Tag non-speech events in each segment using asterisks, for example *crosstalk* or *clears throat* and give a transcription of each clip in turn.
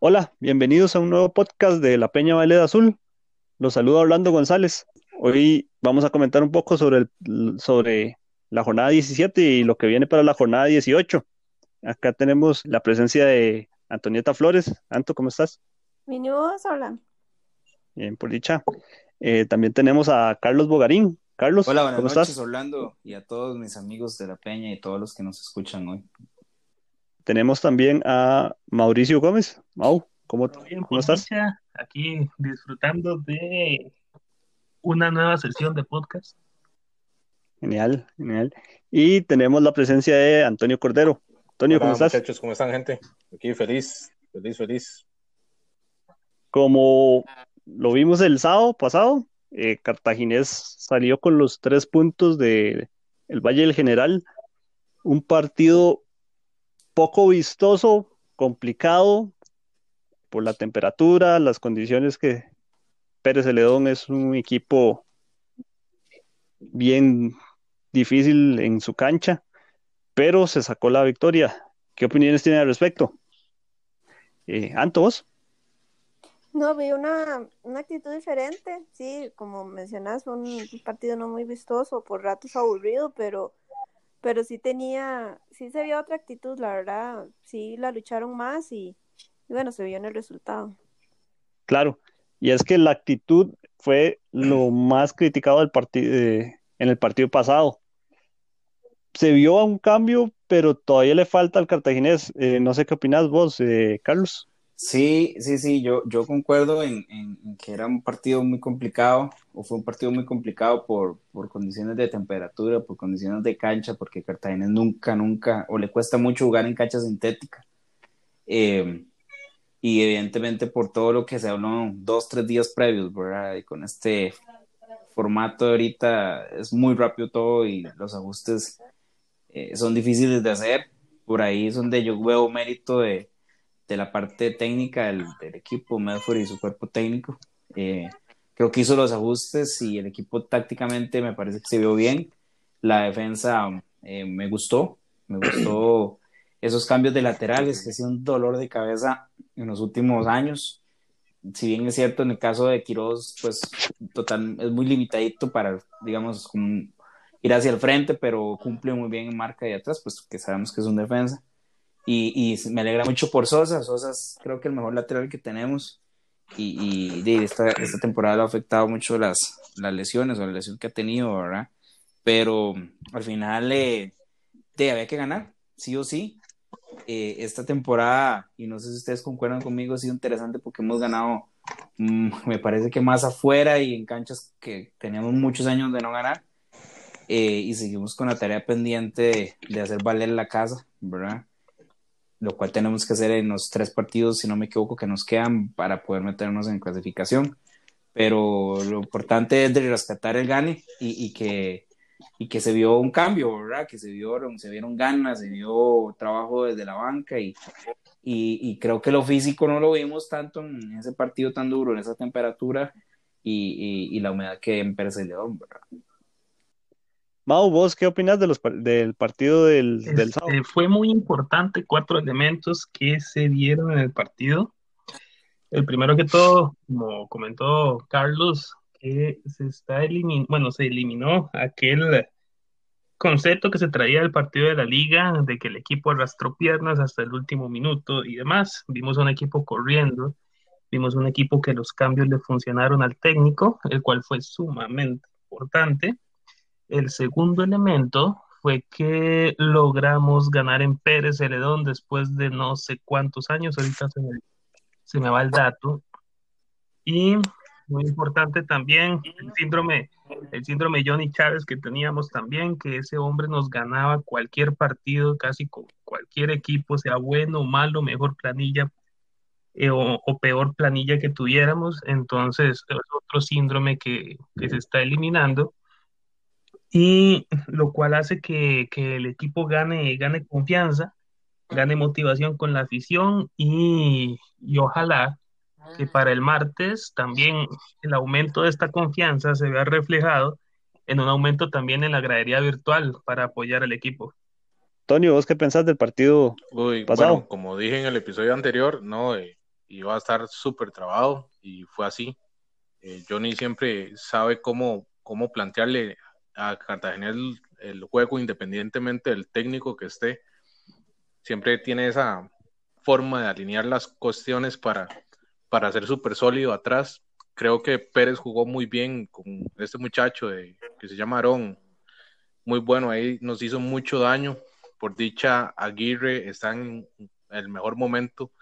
Hola, bienvenidos a un nuevo podcast de La Peña Valeda Azul. Los saluda Orlando González. Hoy vamos a comentar un poco sobre, sobre la jornada 17 y lo que viene para la jornada 18. Acá tenemos la presencia de Antonieta Flores. Anto, ¿cómo estás? Bienvenidos, hola. Bien, por dicha. Eh, también tenemos a Carlos Bogarín. Carlos, Hola, buenas ¿cómo noches, estás? Orlando, y a todos mis amigos de La Peña y todos los que nos escuchan hoy. Tenemos también a Mauricio Gómez. Mau, ¿cómo, bien, cómo estás? Aquí disfrutando de una nueva sesión de podcast. Genial, genial. Y tenemos la presencia de Antonio Cordero. Antonio, Hola, ¿cómo estás? muchachos? ¿Cómo están, gente? Aquí feliz, feliz, feliz. Como lo vimos el sábado pasado, eh, Cartaginés salió con los tres puntos de el Valle del General. Un partido poco vistoso, complicado por la temperatura, las condiciones que Pérez Celedón es un equipo bien difícil en su cancha, pero se sacó la victoria. ¿Qué opiniones tiene al respecto? Eh, Anto, ¿vos? No, vi una, una actitud diferente, sí, como mencionas, fue un partido no muy vistoso, por ratos aburrido, pero, pero sí tenía, sí se vio otra actitud, la verdad, sí la lucharon más y, bueno, se vio en el resultado. Claro, y es que la actitud fue lo más criticado del partido en el partido pasado. Se vio un cambio, pero todavía le falta al cartaginés. Eh, no sé qué opinas vos, eh, Carlos. Sí, sí, sí, yo, yo concuerdo en, que era un partido muy complicado, o fue un partido muy complicado por, por condiciones de temperatura, por condiciones de cancha, porque Cartagena nunca, nunca, o le cuesta mucho jugar en cancha sintética. Eh, y evidentemente por todo lo que se habló dos, tres días previos, ¿verdad? Y con este formato ahorita es muy rápido todo y los ajustes eh, son difíciles de hacer. Por ahí es donde yo veo mérito de, de la parte técnica del, del equipo, Medford y su cuerpo técnico. Eh, creo que hizo los ajustes y el equipo tácticamente me parece que se vio bien. La defensa eh, me gustó, me gustó *clears throat* esos cambios de laterales que ha sido un dolor de cabeza en los últimos años. Si bien es cierto, en el caso de Quiroz, pues total, es muy limitadito para, digamos, ir hacia el frente, pero cumple muy bien en marca de atrás, pues que sabemos que es un defensa. Y, y me alegra mucho por Sosa. Sosa es creo que el mejor lateral que tenemos. Y, y esta, esta temporada le ha afectado mucho las, las lesiones o la lesión que ha tenido, ¿verdad? Pero al final eh, de, había que ganar, sí o sí. Eh, esta temporada, y no sé si ustedes concuerdan conmigo, ha sido interesante porque hemos ganado, mm, me parece que más afuera y en canchas que teníamos muchos años de no ganar. Eh, y seguimos con la tarea pendiente de, de hacer valer la casa, ¿verdad? Lo cual tenemos que hacer en los tres partidos, si no me equivoco, que nos quedan para poder meternos en clasificación. Pero lo importante es de rescatar el gane y, y que, y que se vio un cambio, ¿verdad? Que se, vio, se vieron ganas, se vio trabajo desde la banca y, y, y creo que lo físico no lo vimos tanto en ese partido tan duro, en esa temperatura y, y la humedad que en Pérez León, ¿verdad? Mau, ¿vos qué opinas de los, del partido del, del Este, sábado? fue muy importante cuatro elementos que se dieron en el partido. El primero que todo, como comentó Carlos, que se está eliminando, bueno, se eliminó aquel concepto que se traía del partido de la liga, de que el equipo arrastró piernas hasta el último minuto y demás. Vimos a un equipo corriendo, vimos un equipo que los cambios le funcionaron al técnico, el cual fue sumamente importante. El segundo elemento fue que logramos ganar en Pérez Celedón después de no sé cuántos años, ahorita se me, se me va el dato. Y muy importante también el síndrome, el síndrome Johnny Chávez que teníamos también, que ese hombre nos ganaba cualquier partido, casi con cualquier equipo, sea bueno malo, mejor planilla eh, o, o, peor planilla que tuviéramos. Entonces, es otro síndrome que, que se está eliminando y lo cual hace que, que, el equipo gane, gane confianza, gane motivación con la afición y, y ojalá que para el martes también el aumento de esta confianza se vea reflejado en un aumento también en la gradería virtual para apoyar al equipo. Antonio, ¿vos qué pensás del partido Uy, pasado? bueno, como dije en el episodio anterior, no, eh, iba a estar súper trabado y fue así. Eh, Johnny siempre sabe cómo, cómo plantearle a Cartagena el, juego independientemente del técnico que esté. Siempre tiene esa forma de alinear las cuestiones para, para ser súper sólido atrás. Creo que Pérez jugó muy bien con este muchacho de, que se llama Aarón. Muy bueno, ahí nos hizo mucho daño. Por dicha, Aguirre está en el mejor momento,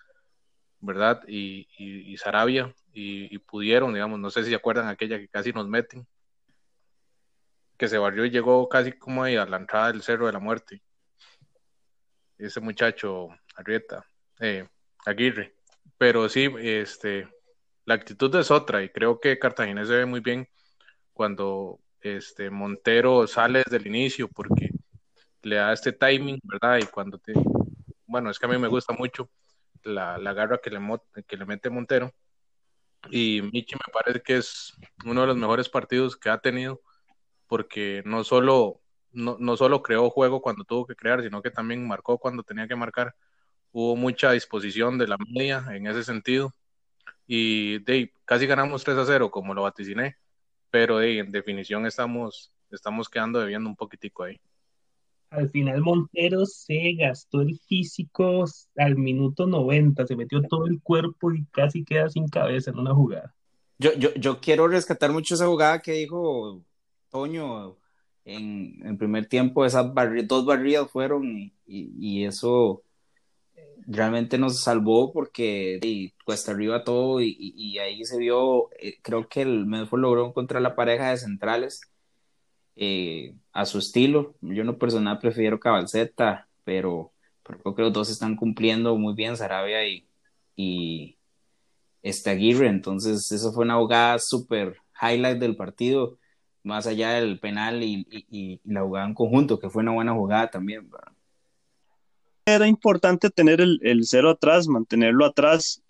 ¿verdad? Y, y, y Sarabia, y, y pudieron, digamos, no sé si se acuerdan aquella que casi nos meten, que se barrió y llegó casi como ahí a la entrada del Cerro de la Muerte. Ese muchacho, Arrieta, eh, Aguirre. Pero sí, este, la actitud es otra y creo que Cartagena se ve muy bien cuando este Montero sale desde el inicio porque le da este timing, ¿verdad? Y cuando te, bueno, es que a mí me gusta mucho la, la garra que le, que le mete Montero. Y Michi me parece que es uno de los mejores partidos que ha tenido porque no solo, no, no solo creó juego cuando tuvo que crear, sino que también marcó cuando tenía que marcar. Hubo mucha disposición de la media en ese sentido. Y de, casi ganamos 3 a 0, como lo vaticiné, pero de, en definición estamos, estamos quedando debiendo un poquitico ahí. Al final Montero se gastó el físico al minuto 90, se metió todo el cuerpo y casi queda sin cabeza en una jugada. Yo, yo, yo quiero rescatar mucho esa jugada que dijo Toño en el primer tiempo, esas dos barridas fueron y, eso realmente nos salvó porque cuesta arriba todo y, ahí se vio, eh, creo que el Medford logró encontrar la pareja de centrales eh, a su estilo. Yo en lo personal prefiero Cabalceta, pero, pero, creo que los dos están cumpliendo muy bien, Sarabia y, y este Aguirre. Entonces, eso fue una jugada súper highlight del partido, más allá del penal y, y, y, la jugada en conjunto, que fue una buena jugada también. ¿verdad? Era importante tener el, el cero atrás, mantenerlo atrás,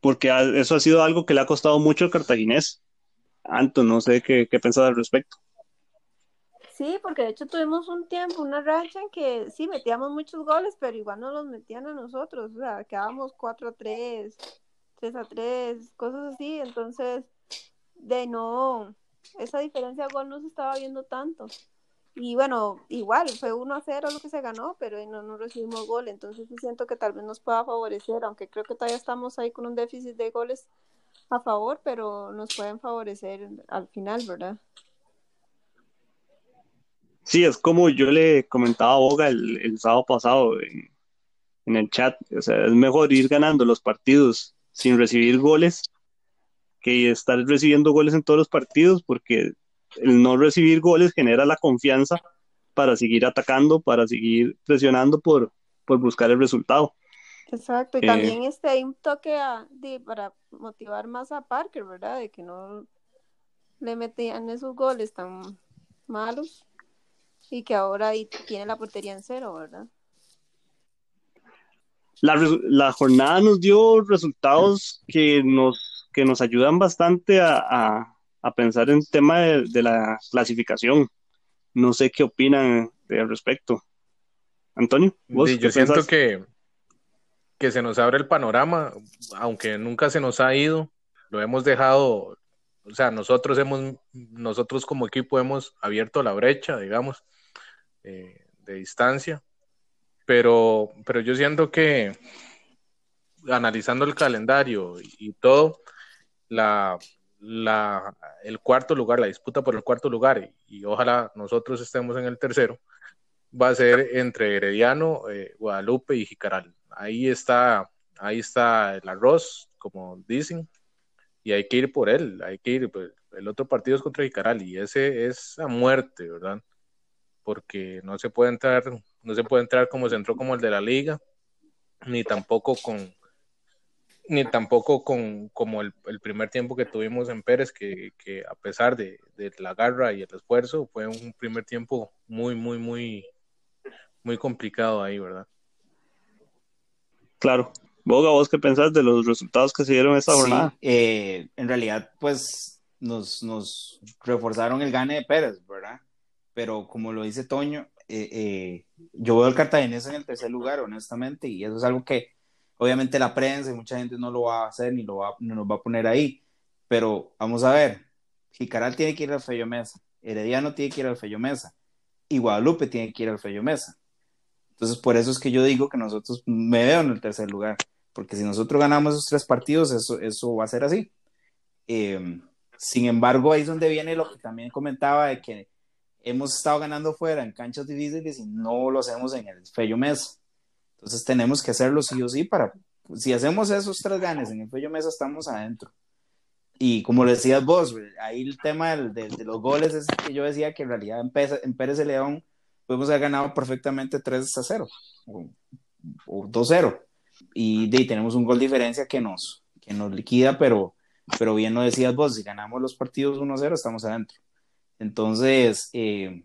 porque eso ha sido algo que le ha costado mucho al cartaginés. Anto, no sé qué, qué pensás al respecto. Sí, porque de hecho tuvimos un tiempo, una racha en que sí metíamos muchos goles, pero igual no los metían a nosotros, o sea, quedábamos 4 a 3, 3 a 3, cosas así, entonces, de no, esa diferencia de gol no se estaba viendo tanto. Y bueno, igual, fue 1 a 0 lo que se ganó, pero no, no recibimos gol, entonces siento que tal vez nos pueda favorecer, aunque creo que todavía estamos ahí con un déficit de goles a favor, pero nos pueden favorecer al final, ¿verdad? Sí, es como yo le comentaba a Boga el, el sábado pasado en, en, el chat. O sea, es mejor ir ganando los partidos sin recibir goles que estar recibiendo goles en todos los partidos, porque el no recibir goles genera la confianza para seguir atacando, para seguir presionando por, por buscar el resultado. Exacto, y eh, también este, hay un toque a, de, para motivar más a Parker, ¿verdad? De que no le metían esos goles tan malos y que ahora tiene la portería en cero, ¿verdad? La, la jornada nos dio resultados que nos, que nos ayudan bastante a, a, a pensar en el tema de, de, la clasificación. No sé qué opinan al respecto. Antonio, ¿vos sí, yo siento pensás? que, que se nos abre el panorama, aunque nunca se nos ha ido, lo hemos dejado, o sea, nosotros hemos, nosotros como equipo hemos abierto la brecha, digamos, eh, de distancia, pero, pero yo siento que analizando el calendario y, y todo, la, la, el cuarto lugar, la disputa por el cuarto lugar, y, ojalá nosotros estemos en el tercero, va a ser entre Herediano, eh, Guadalupe y Jicaral. Ahí está, ahí está el arroz, como dicen, y hay que ir por él, hay que ir, pues, el otro partido es contra Jicaral, y ese es a muerte, ¿verdad? porque no se puede entrar, no se puede entrar como se entró como el de la liga, ni tampoco con ni tampoco con como el, el primer tiempo que tuvimos en Pérez, que, que a pesar de, de, la garra y el esfuerzo, fue un primer tiempo muy, muy, muy, muy complicado ahí, ¿verdad? Claro. Boga, ¿vos qué pensás de los resultados que se dieron esta jornada? Eh, en realidad, pues nos, nos reforzaron el gane de Pérez, ¿verdad? Pero como lo dice Toño, eh, eh, yo veo al cartaginés en el tercer lugar, honestamente, y eso es algo que obviamente la prensa y mucha gente no lo va a hacer ni lo va, no nos va a poner ahí. Pero vamos a ver, Jicaral tiene que ir al Fello Mesa, Herediano tiene que ir al Fello Mesa, y Guadalupe tiene que ir al Fello Mesa. Entonces, por eso es que yo digo que nosotros me veo en el tercer lugar, porque si nosotros ganamos esos tres partidos, eso, eso va a ser así. Eh, sin embargo, ahí es donde viene lo que también comentaba de que hemos estado ganando fuera en canchas difíciles y no lo hacemos en el Fello Mesa. Entonces tenemos que hacerlo sí o sí para, si hacemos esos tres ganes en el Fello Mesa, estamos adentro. Y como lo decías vos, ahí el tema de, los goles es que yo decía que en realidad en Pérez, en Pérez León podemos haber ganado perfectamente 3 a 0 o, 2-0. Y, de, tenemos un gol diferencia que nos, que nos liquida, pero, pero bien lo decías vos, si ganamos los partidos 1-0 estamos adentro. Entonces, eh,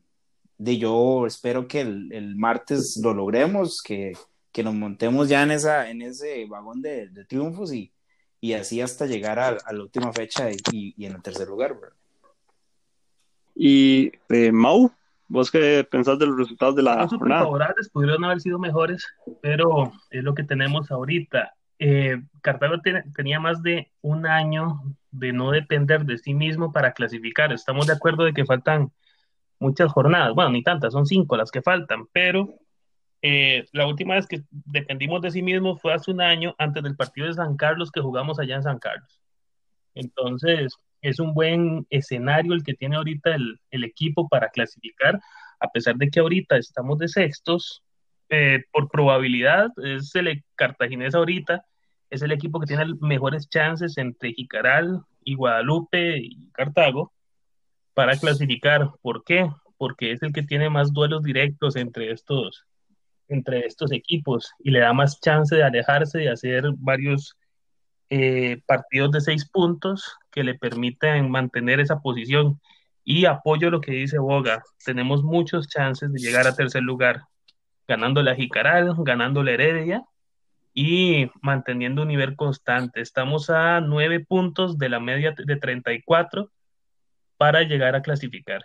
de yo espero que el, martes lo logremos, que, que, nos montemos ya en, esa, en ese vagón de, triunfos y, y, así hasta llegar a, la última fecha y, y, en el tercer lugar. Y eh, Mau, ¿vos qué pensás de los resultados de la los jornada? favorables pudieron haber sido mejores, pero es lo que tenemos ahorita. Eh, Cartago tenía más de un año de no depender de sí mismo para clasificar. Estamos de acuerdo de que faltan muchas jornadas, bueno, ni tantas, son cinco las que faltan, pero eh, la última vez que dependimos de sí mismo fue hace un año antes del partido de San Carlos que jugamos allá en San Carlos. Entonces, es un buen escenario el que tiene ahorita el, equipo para clasificar, a pesar de que ahorita estamos de sextos, eh, por probabilidad, es el cartaginés ahorita, es el equipo que tiene mejores chances entre Jicaral y Guadalupe y Cartago para clasificar. ¿Por qué? Porque es el que tiene más duelos directos entre estos, entre estos equipos y le da más chance de alejarse de hacer varios eh, partidos de seis puntos que le permiten mantener esa posición. Y apoyo lo que dice Boga, tenemos muchos chances de llegar a tercer lugar, ganándole a Jicaral, ganándole a Heredia y manteniendo un nivel constante. Estamos a nueve puntos de la media de 34 para llegar a clasificar.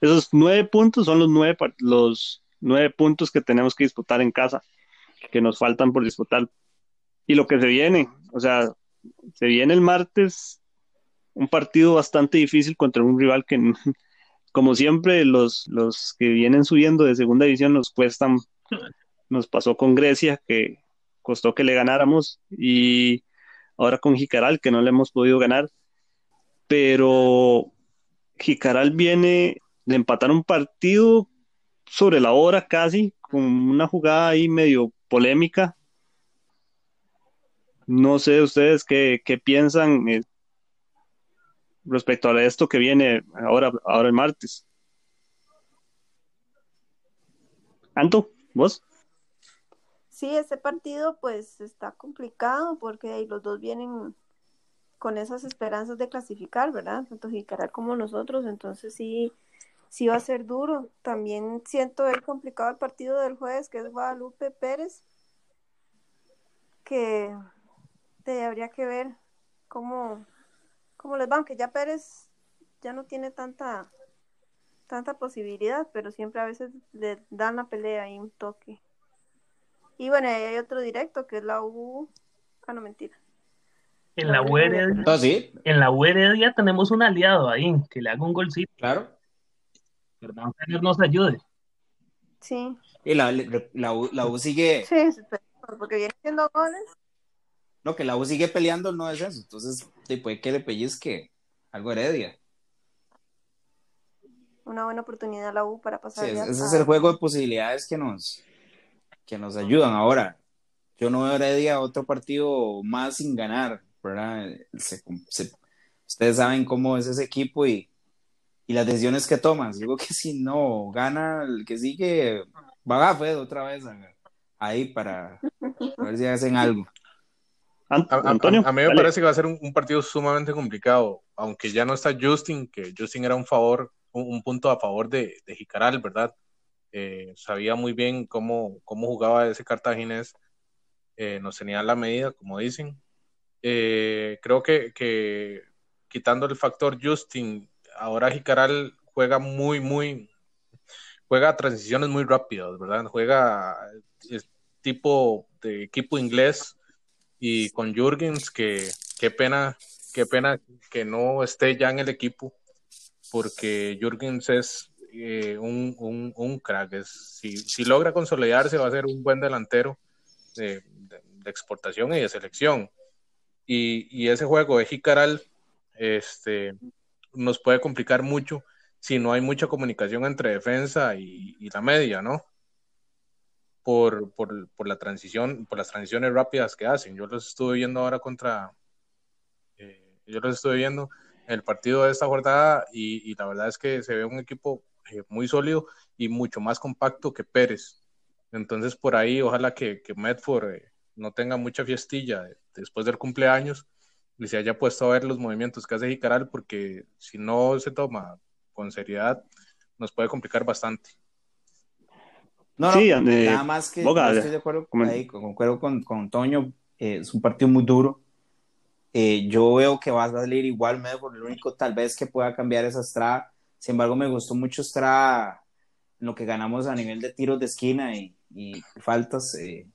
Esos nueve puntos son los nueve, los nueve puntos que tenemos que disputar en casa, que nos faltan por disputar. Y lo que se viene, o sea, se viene el martes un partido bastante difícil contra un rival que, *laughs* como siempre, los, los que vienen subiendo de segunda división nos cuestan. Nos pasó con Grecia, que costó que le ganáramos y ahora con Jicaral que no le hemos podido ganar, pero Jicaral viene de empatar un partido sobre la hora casi, con una jugada ahí medio polémica. No sé ustedes qué, qué piensan eh, respecto a esto que viene ahora, ahora el martes. Anto, vos. Sí, ese partido pues está complicado porque los dos vienen con esas esperanzas de clasificar, ¿verdad? Tanto Jicaral como nosotros, entonces sí, sí va a ser duro. También siento el complicado el partido del jueves, que es Guadalupe Pérez, que te habría que ver cómo, cómo les va, aunque ya Pérez ya no tiene tanta tanta posibilidad, pero siempre a veces le dan la pelea y un toque. Y bueno, hay otro directo que es la U. Ah, no, mentira. En la, U ah, ¿sí? En la U ya tenemos un aliado ahí, que le haga un golcito. Claro. Perdón, que nos ayude. Sí. Y la, la, U, la U sigue. Sí, porque viene haciendo goles. No, que la U sigue peleando no es eso. Entonces, puede que le pellizque algo heredia. Una buena oportunidad a la U para pasar. Sí, ese es el juego de posibilidades que nos, que nos ayudan. Ahora, yo no veo otro partido más sin ganar, ¿verdad? ustedes saben cómo es ese equipo y, y las decisiones que toman. Digo que si no gana, el que sigue va a Fed otra vez ahí para, ver si hacen algo. Antonio, a, mí me parece que va a ser un, partido sumamente complicado, aunque ya no está Justin, que Justin era un favor, un, punto a favor de, de Jicaral, ¿verdad? Eh, sabía muy bien cómo, cómo jugaba ese cartaginés, eh, nos tenía la medida, como dicen. Eh, creo que, que, quitando el factor Justin, ahora Jicaral juega muy, muy, juega transiciones muy rápidas, ¿verdad? Juega tipo de equipo inglés y con Jürgens, que qué pena, qué pena que no esté ya en el equipo, porque Jürgens es eh, un, un, un, crack. si, si, logra consolidarse, va a ser un buen delantero de, de, exportación y de selección. Y, y, ese juego de Jicaral este, nos puede complicar mucho si no hay mucha comunicación entre defensa y, la media, ¿no? Por, la transición, por las transiciones rápidas que hacen. Yo los estuve viendo ahora contra, eh, yo los estuve viendo en el partido de esta jornada y, la verdad es que se ve un equipo eh, muy sólido y mucho más compacto que Pérez. Entonces por ahí ojalá que, que Medford eh, no tenga mucha fiestilla después del cumpleaños y se haya puesto a ver los movimientos que hace Jicaral porque si no se toma con seriedad nos puede complicar bastante. No, no, nada más que estoy de acuerdo, con, ahí, concuerdo con, con Toño, eh, es un partido muy duro. Eh, yo veo que va a salir igual Medford, lo único tal vez que pueda cambiar esa Estrada. Sin embargo, me gustó mucho Estrada lo que ganamos a nivel de tiros de esquina y, y faltas, eh,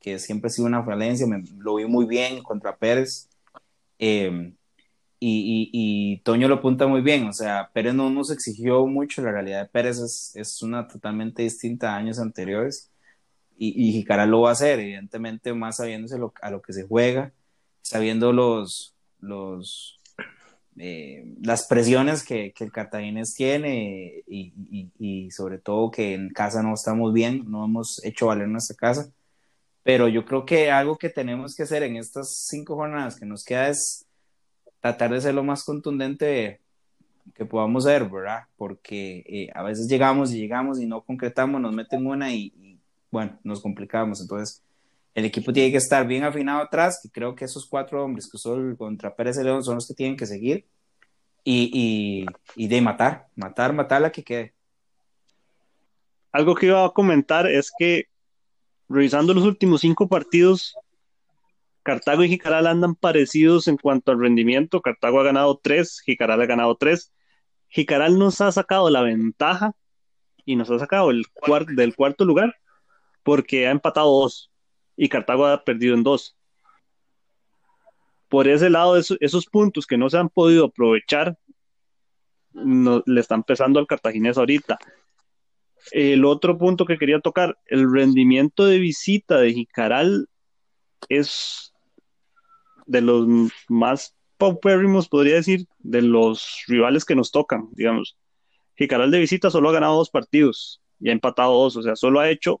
que siempre ha sido una falencia. Me, lo vi muy bien contra Pérez. Eh, y, Toño lo apunta muy bien, o sea, Pérez no nos exigió mucho, la realidad de Pérez es, es una totalmente distinta a años anteriores y, y Jicara lo va a hacer, evidentemente más sabiéndose lo, a lo que se juega, sabiendo los, los, eh, las presiones que, que, el Cartaginés tiene y, sobre todo que en casa no estamos bien, no hemos hecho valer nuestra casa, pero yo creo que algo que tenemos que hacer en estas cinco jornadas que nos queda es tratar de ser lo más contundente que podamos ser, ¿verdad? Porque eh, a veces llegamos y llegamos y no concretamos, nos meten una y, bueno, nos complicamos. Entonces, el equipo tiene que estar bien afinado atrás, y creo que esos cuatro hombres que son contra Pérez y León son los que tienen que seguir y, y, y de matar, matar, matar la que quede. Algo que iba a comentar es que revisando los últimos cinco partidos, Cartago y Jicaral andan parecidos en cuanto al rendimiento. Cartago ha ganado tres, Jicaral ha ganado tres. Jicaral nos ha sacado la ventaja y nos ha sacado el del cuarto lugar porque ha empatado dos y Cartago ha perdido en dos. Por ese lado, esos, puntos que no se han podido aprovechar, le están pesando al cartaginés ahorita. El otro punto que quería tocar, el rendimiento de visita de Jicaral es de los más paupérrimos, podría decir, de los rivales que nos tocan, digamos. Jicaral de visita solo ha ganado dos partidos y ha empatado dos, o sea, solo ha hecho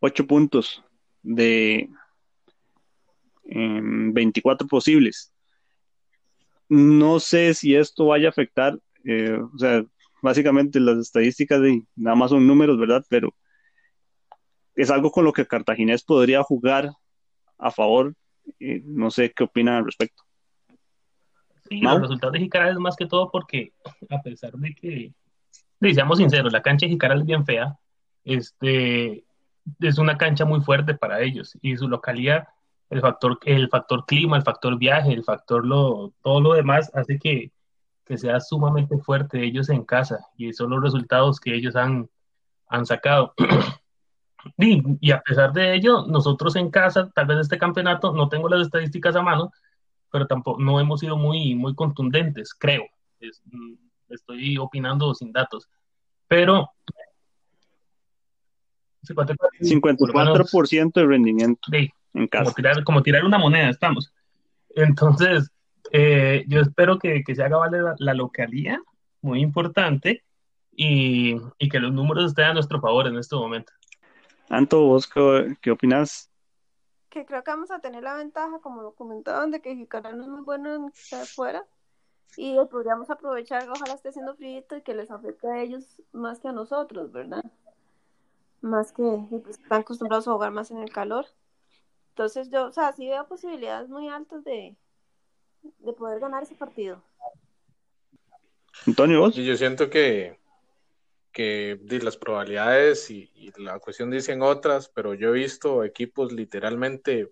ocho puntos de 24 posibles. No sé si esto vaya a afectar, eh, o sea, básicamente las estadísticas de nada más son números, ¿verdad? Pero es algo con lo que Cartaginés podría jugar a favor no sé qué opinan al respecto. Sí, los resultados de Jicaral es más que todo porque, a pesar de que, seamos sinceros, la cancha de Jicaral es bien fea, este, es una cancha muy fuerte para ellos y su localidad, el factor, el factor clima, el factor viaje, el factor lo, todo lo demás hace que, que sea sumamente fuerte ellos en casa y son los resultados que ellos han, han sacado. *clears throat* Y, a pesar de ello, nosotros en casa, tal vez este campeonato, no tengo las estadísticas a mano, pero tampoco no hemos sido muy, muy contundentes, creo. Mm, estoy opinando sin datos. Pero 54% de rendimiento en casa. Como tirar una moneda, estamos. Entonces, eh, yo espero que, que, se haga valer la, la localía, muy importante, y, y, que los números estén a nuestro favor en este momento. Anto, ¿vos qué, opinas? Que creo que vamos a tener la ventaja, como lo comentaban, de que Jicaral no es muy bueno en estar fuera y podríamos aprovechar, ojalá esté haciendo frío y que les afecte a ellos más que a nosotros, ¿verdad? Más que pues, están acostumbrados a jugar más en el calor. Entonces yo, o sea, sí veo posibilidades muy altas de, de poder ganar ese partido. Antonio, ¿vos? Y yo siento que, que las probabilidades y, la cuestión dicen otras, pero yo he visto equipos literalmente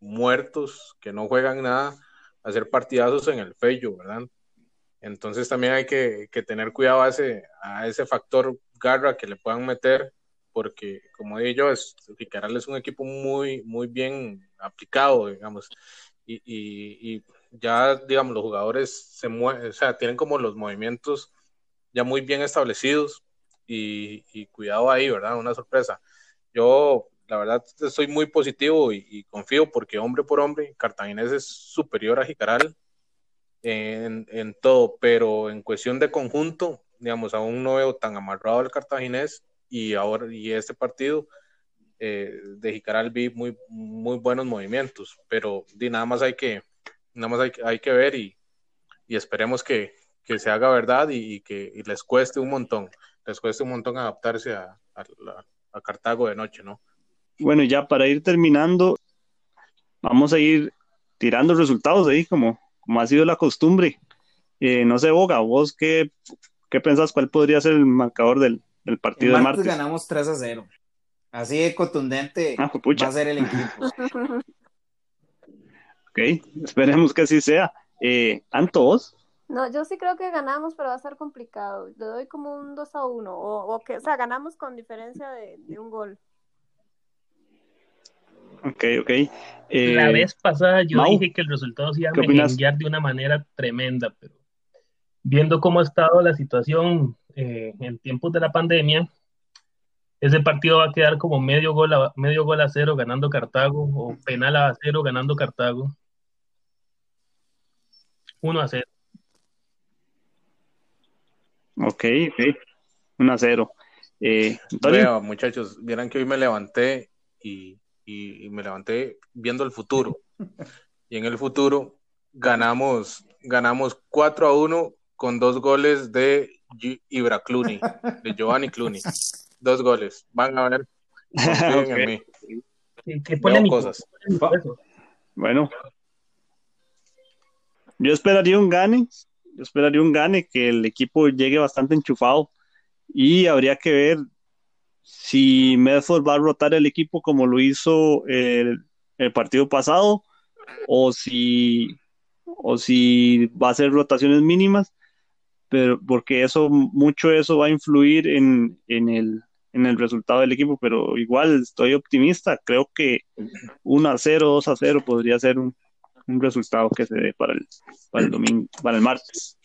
muertos que no juegan nada hacer partidazos en el fello, ¿verdad? Entonces también hay que, tener cuidado a ese, a ese factor garra que le puedan meter, porque como digo yo, es, es un equipo muy, muy bien aplicado, digamos, y, y ya, digamos, los jugadores se mueven, o sea, tienen como los movimientos ya muy bien establecidos y, cuidado ahí, ¿verdad? Una sorpresa. Yo, la verdad, estoy muy positivo y, confío porque hombre por hombre, Cartaginés es superior a Jicaral en, todo, pero en cuestión de conjunto, digamos, aún no veo tan amarrado al Cartaginés y ahora, y este partido eh, de Jicaral vi muy, muy buenos movimientos, pero di, nada más hay que, nada más hay, hay que ver y, y esperemos que, que se haga verdad y, que les cueste un montón, les cueste un montón adaptarse a, a, Cartago de noche, ¿no? Bueno, ya para ir terminando, vamos a ir tirando resultados ahí, como, como ha sido la costumbre. Eh, no sé, Boga, vos qué, qué pensás, cuál podría ser el marcador del, del partido el martes de martes? ganamos 3 a 0. Así de contundente ah, va a ser el equipo. *laughs* ok, esperemos que así sea. Eh, ¿Anto vos? No, yo sí creo que ganamos, pero va a ser complicado. Le doy como un 2 a 1, o, que, o sea, ganamos con diferencia de, un gol. Ok, ok. la eh, vez pasada yo dije que el resultado se iba a merenguear de una manera tremenda, pero viendo cómo ha estado la situación eh, en tiempos de la pandemia, ese partido va a quedar como medio gol a, medio gol a cero ganando Cartago, o penal a cero ganando Cartago. 1 a 0. Ok, ok. 1 a 0. Eh, muchachos, vieran que hoy me levanté y, me levanté viendo el futuro. Y en el futuro ganamos, ganamos 4 a 1 con dos goles de Ibra Clooney, de Giovanni Clooney. Dos goles. Van a ver. *laughs* okay. ¿Qué cosas. Bueno. Yo esperaría un gane yo esperaría un gane, que el equipo llegue bastante enchufado. Y habría que ver si Medford va a rotar el equipo como lo hizo el, partido pasado o si, o si va a ser rotaciones mínimas, pero porque eso, mucho eso va a influir en, en, el, en el resultado del equipo, pero igual estoy optimista, creo que 1 a 0, 2 a 0 podría ser un, un resultado que se dé para el, para el domingo, para el martes.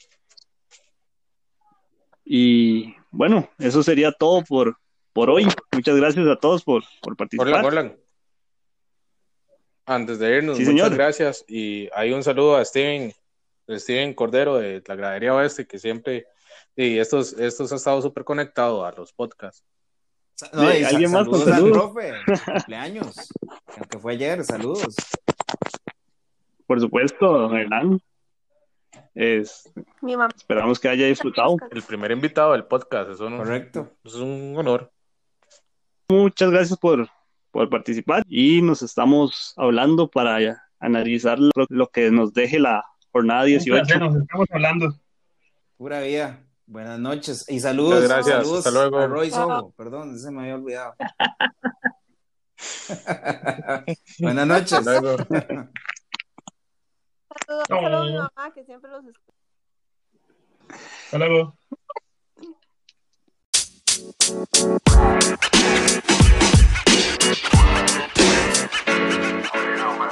Y bueno, eso sería todo por, por hoy. Muchas gracias a todos por, por participar. Antes de irnos, muchas gracias. Y hay un saludo a Steven, Steven Cordero de la Gradería Oeste, que siempre, y estos, estos ha estado súper conectado a los podcasts. ¿Alguien más con saludos? profe, cumpleaños, que fue ayer, saludos. Por supuesto, Hernán. Es, Esperamos que haya disfrutado. El primer invitado del podcast, eso no, Correcto. es un honor. Muchas gracias por, por participar y nos estamos hablando para analizar lo, que nos deje la jornada 18. Nos estamos hablando. Pura vida. Buenas noches y saludos. gracias. Saludos Hasta luego. a Roy Sobo. Perdón, se me había olvidado. *laughs* Buenas noches. Hasta luego. *laughs* Saludos, a mi mamá que siempre los escucha. Hasta luego. You know, man.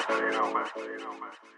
You